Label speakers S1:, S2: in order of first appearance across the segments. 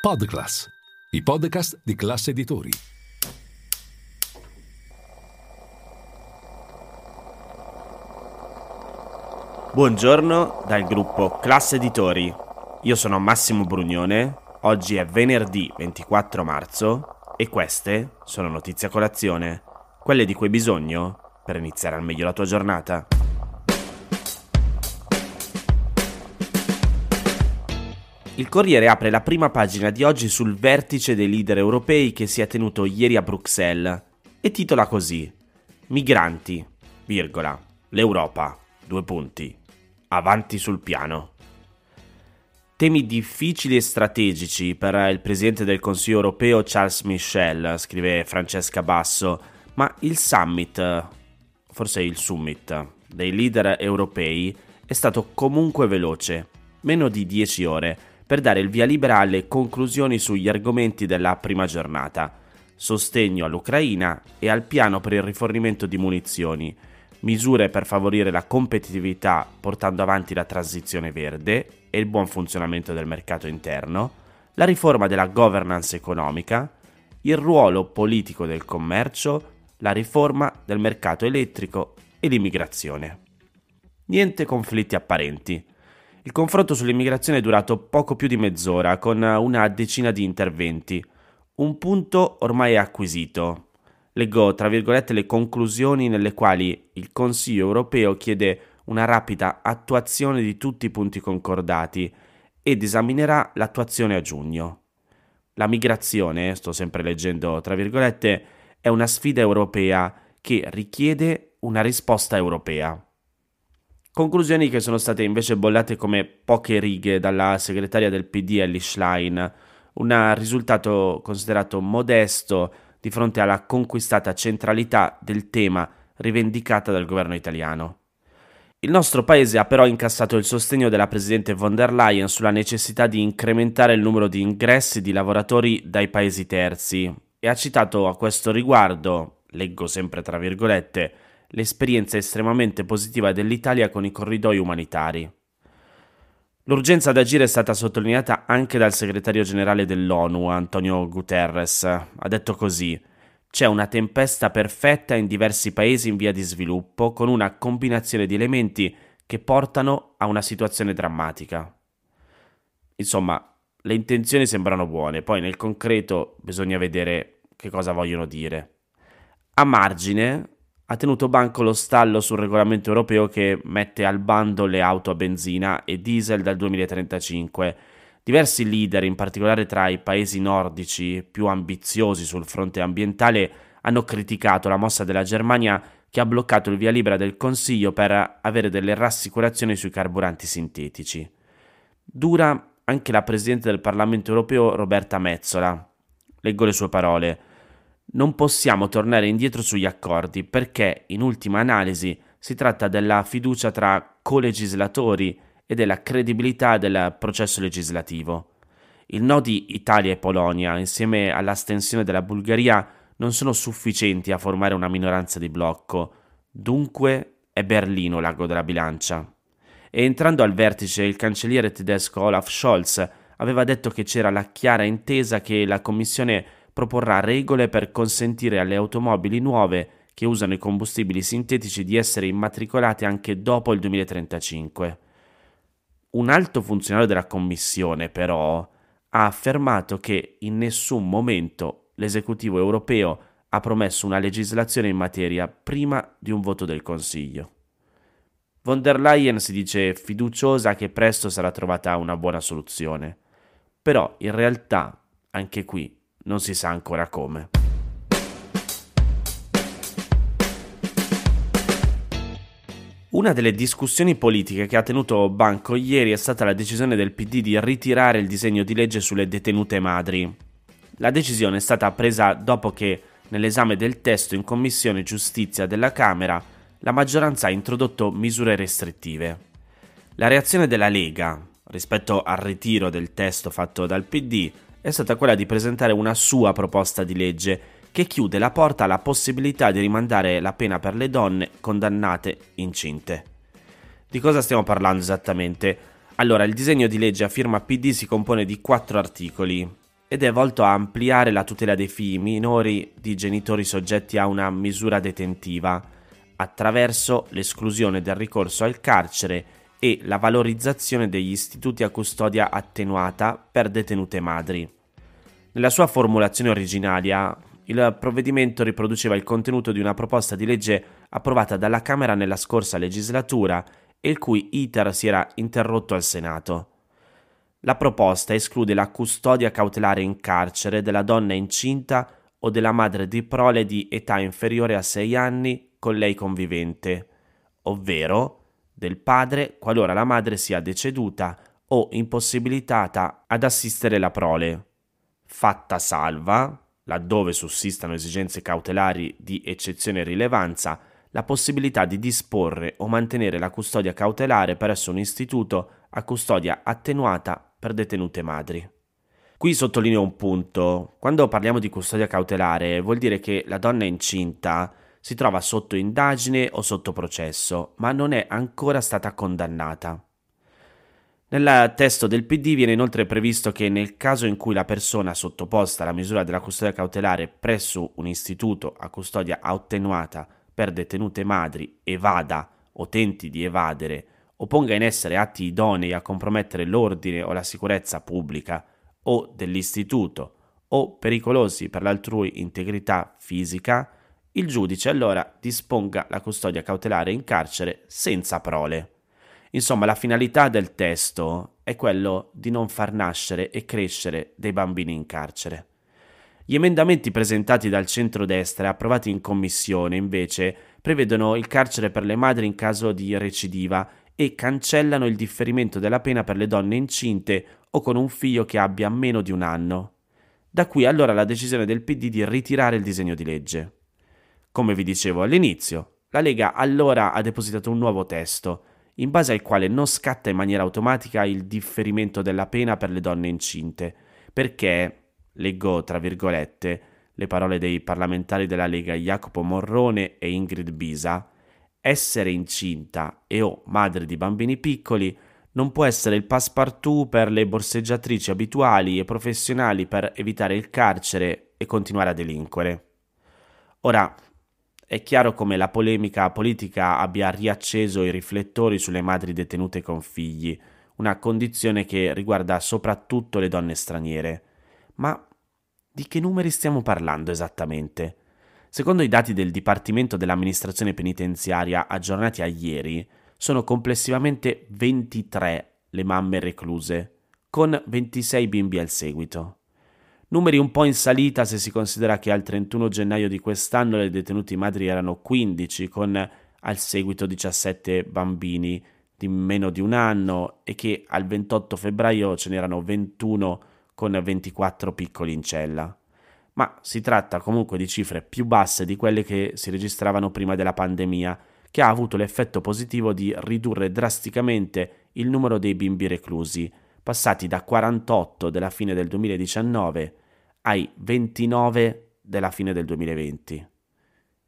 S1: Podclass, i podcast di classe editori.
S2: Buongiorno dal gruppo Classe Editori. Io sono Massimo Brugnone. Oggi è venerdì 24 marzo e queste sono notizie a colazione, quelle di cui hai bisogno per iniziare al meglio la tua giornata. Il Corriere apre la prima pagina di oggi sul vertice dei leader europei che si è tenuto ieri a Bruxelles e titola così: Migranti, virgola, l'Europa, due punti, avanti sul piano. Temi difficili e strategici per il presidente del Consiglio europeo Charles Michel, scrive Francesca Basso, ma il summit, forse il summit, dei leader europei è stato comunque veloce, meno di 10 ore per dare il via libera alle conclusioni sugli argomenti della prima giornata, sostegno all'Ucraina e al piano per il rifornimento di munizioni, misure per favorire la competitività portando avanti la transizione verde e il buon funzionamento del mercato interno, la riforma della governance economica, il ruolo politico del commercio, la riforma del mercato elettrico e l'immigrazione. Niente conflitti apparenti. Il confronto sull'immigrazione è durato poco più di mezz'ora, con una decina di interventi. Un punto ormai è acquisito. Leggo tra virgolette le conclusioni nelle quali il Consiglio europeo chiede una rapida attuazione di tutti i punti concordati ed esaminerà l'attuazione a giugno. La migrazione, sto sempre leggendo tra virgolette, è una sfida europea che richiede una risposta europea. Conclusioni che sono state invece bollate come poche righe dalla segretaria del PD Ellie Schlein, un risultato considerato modesto di fronte alla conquistata centralità del tema rivendicata dal governo italiano. Il nostro paese ha però incassato il sostegno della Presidente von der Leyen sulla necessità di incrementare il numero di ingressi di lavoratori dai paesi terzi e ha citato a questo riguardo, leggo sempre tra virgolette, l'esperienza estremamente positiva dell'Italia con i corridoi umanitari. L'urgenza ad agire è stata sottolineata anche dal segretario generale dell'ONU, Antonio Guterres. Ha detto così: C'è una tempesta perfetta in diversi paesi in via di sviluppo, con una combinazione di elementi che portano a una situazione drammatica. Insomma, le intenzioni sembrano buone, poi nel concreto bisogna vedere che cosa vogliono dire. A margine, ha tenuto banco lo stallo sul regolamento europeo che mette al bando le auto a benzina e diesel dal 2035. Diversi leader, in particolare tra i paesi nordici più ambiziosi sul fronte ambientale, hanno criticato la mossa della Germania che ha bloccato il via libera del Consiglio per avere delle rassicurazioni sui carburanti sintetici. Dura anche la Presidente del Parlamento europeo Roberta Mezzola. Leggo le sue parole non possiamo tornare indietro sugli accordi perché, in ultima analisi, si tratta della fiducia tra colegislatori e della credibilità del processo legislativo. Il no di Italia e Polonia, insieme all'astensione della Bulgaria, non sono sufficienti a formare una minoranza di blocco. Dunque è Berlino l'ago della bilancia. E entrando al vertice, il cancelliere tedesco Olaf Scholz aveva detto che c'era la chiara intesa che la Commissione proporrà regole per consentire alle automobili nuove che usano i combustibili sintetici di essere immatricolate anche dopo il 2035. Un alto funzionario della Commissione, però, ha affermato che in nessun momento l'esecutivo europeo ha promesso una legislazione in materia prima di un voto del Consiglio. Von der Leyen si dice fiduciosa che presto sarà trovata una buona soluzione, però in realtà, anche qui, non si sa ancora come. Una delle discussioni politiche che ha tenuto banco ieri è stata la decisione del PD di ritirare il disegno di legge sulle detenute madri. La decisione è stata presa dopo che, nell'esame del testo in Commissione Giustizia della Camera, la maggioranza ha introdotto misure restrittive. La reazione della Lega rispetto al ritiro del testo fatto dal PD è stata quella di presentare una sua proposta di legge che chiude la porta alla possibilità di rimandare la pena per le donne condannate incinte. Di cosa stiamo parlando esattamente? Allora, il disegno di legge a firma PD si compone di quattro articoli. ed è volto a ampliare la tutela dei figli minori di genitori soggetti a una misura detentiva attraverso l'esclusione del ricorso al carcere e la valorizzazione degli istituti a custodia attenuata per detenute madri. Nella sua formulazione originaria, il provvedimento riproduceva il contenuto di una proposta di legge approvata dalla Camera nella scorsa legislatura e il cui iter si era interrotto al Senato. La proposta esclude la custodia cautelare in carcere della donna incinta o della madre di prole di età inferiore a 6 anni con lei convivente, ovvero del padre qualora la madre sia deceduta o impossibilitata ad assistere la prole, fatta salva, laddove sussistano esigenze cautelari di eccezione e rilevanza, la possibilità di disporre o mantenere la custodia cautelare presso un istituto a custodia attenuata per detenute madri. Qui sottolineo un punto. Quando parliamo di custodia cautelare vuol dire che la donna incinta si trova sotto indagine o sotto processo, ma non è ancora stata condannata. Nel testo del PD viene inoltre previsto che nel caso in cui la persona sottoposta alla misura della custodia cautelare presso un istituto a custodia attenuata per detenute madri evada o tenti di evadere o ponga in essere atti idonei a compromettere l'ordine o la sicurezza pubblica o dell'istituto o pericolosi per l'altrui integrità fisica, il giudice allora disponga la custodia cautelare in carcere senza prole. Insomma, la finalità del testo è quello di non far nascere e crescere dei bambini in carcere. Gli emendamenti presentati dal centrodestra e approvati in commissione, invece, prevedono il carcere per le madri in caso di recidiva e cancellano il differimento della pena per le donne incinte o con un figlio che abbia meno di un anno. Da qui allora la decisione del PD di ritirare il disegno di legge. Come vi dicevo all'inizio, la Lega allora ha depositato un nuovo testo, in base al quale non scatta in maniera automatica il differimento della pena per le donne incinte, perché, leggo tra virgolette, le parole dei parlamentari della Lega Jacopo Morrone e Ingrid Bisa, essere incinta e o madre di bambini piccoli non può essere il passepartout per le borseggiatrici abituali e professionali per evitare il carcere e continuare a delinquere. Ora, è chiaro come la polemica politica abbia riacceso i riflettori sulle madri detenute con figli, una condizione che riguarda soprattutto le donne straniere. Ma di che numeri stiamo parlando esattamente? Secondo i dati del Dipartimento dell'amministrazione penitenziaria aggiornati a ieri, sono complessivamente 23 le mamme recluse, con 26 bimbi al seguito. Numeri un po' in salita se si considera che al 31 gennaio di quest'anno le detenute madri erano 15, con al seguito 17 bambini di meno di un anno e che al 28 febbraio ce n'erano 21 con 24 piccoli in cella. Ma si tratta comunque di cifre più basse di quelle che si registravano prima della pandemia, che ha avuto l'effetto positivo di ridurre drasticamente il numero dei bimbi reclusi, passati da 48 della fine del 2019 ai 29 della fine del 2020.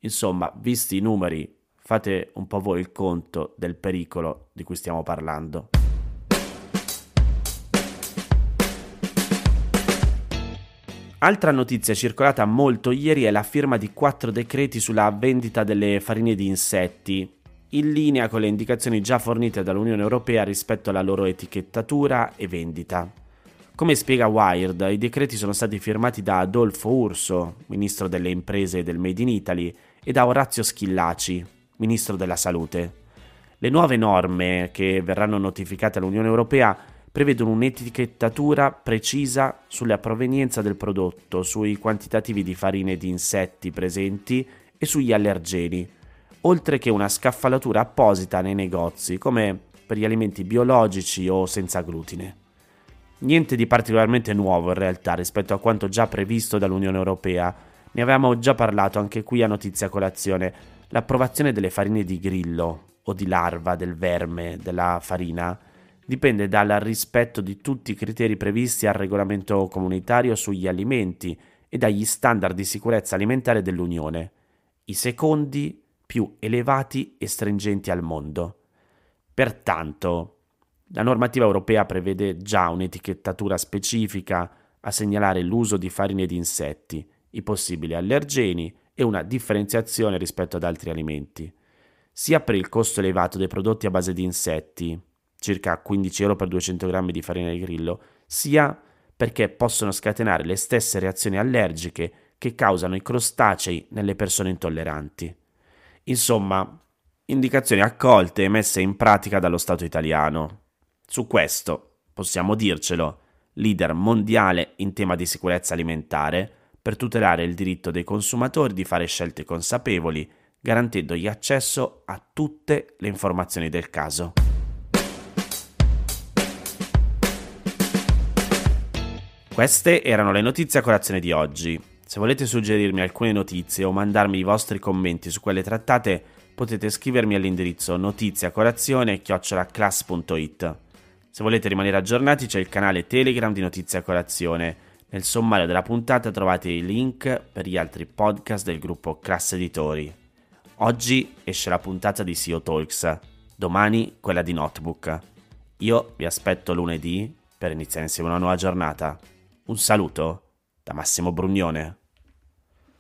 S2: Insomma, visti i numeri, fate un po' voi il conto del pericolo di cui stiamo parlando. Altra notizia circolata molto ieri è la firma di quattro decreti sulla vendita delle farine di insetti, in linea con le indicazioni già fornite dall'Unione Europea rispetto alla loro etichettatura e vendita. Come spiega Wired, i decreti sono stati firmati da Adolfo Urso, ministro delle imprese e del Made in Italy, e da Orazio Schillaci, ministro della salute. Le nuove norme che verranno notificate all'Unione Europea prevedono un'etichettatura precisa sulla provenienza del prodotto, sui quantitativi di farine di insetti presenti e sugli allergeni, oltre che una scaffalatura apposita nei negozi, come per gli alimenti biologici o senza glutine. Niente di particolarmente nuovo in realtà rispetto a quanto già previsto dall'Unione Europea. Ne avevamo già parlato anche qui a notizia colazione. L'approvazione delle farine di grillo o di larva del verme della farina dipende dal rispetto di tutti i criteri previsti al regolamento comunitario sugli alimenti e dagli standard di sicurezza alimentare dell'Unione, i secondi più elevati e stringenti al mondo. Pertanto, la normativa europea prevede già un'etichettatura specifica a segnalare l'uso di farine di insetti, i possibili allergeni e una differenziazione rispetto ad altri alimenti. Sia per il costo elevato dei prodotti a base di insetti, circa 15 euro per 200 grammi di farina di grillo, sia perché possono scatenare le stesse reazioni allergiche che causano i crostacei nelle persone intolleranti. Insomma, indicazioni accolte e messe in pratica dallo Stato italiano. Su questo, possiamo dircelo, leader mondiale in tema di sicurezza alimentare, per tutelare il diritto dei consumatori di fare scelte consapevoli, garantendogli accesso a tutte le informazioni del caso. Queste erano le notizie a colazione di oggi. Se volete suggerirmi alcune notizie o mandarmi i vostri commenti su quelle trattate, potete scrivermi all'indirizzo notiziacolazione-class.it. Se volete rimanere aggiornati c'è il canale Telegram di Notizia Colazione. Nel sommario della puntata trovate i link per gli altri podcast del gruppo Class Editori. Oggi esce la puntata di SEO Talks, domani quella di Notebook. Io vi aspetto lunedì per iniziare insieme una nuova giornata. Un saluto da Massimo Brugnone.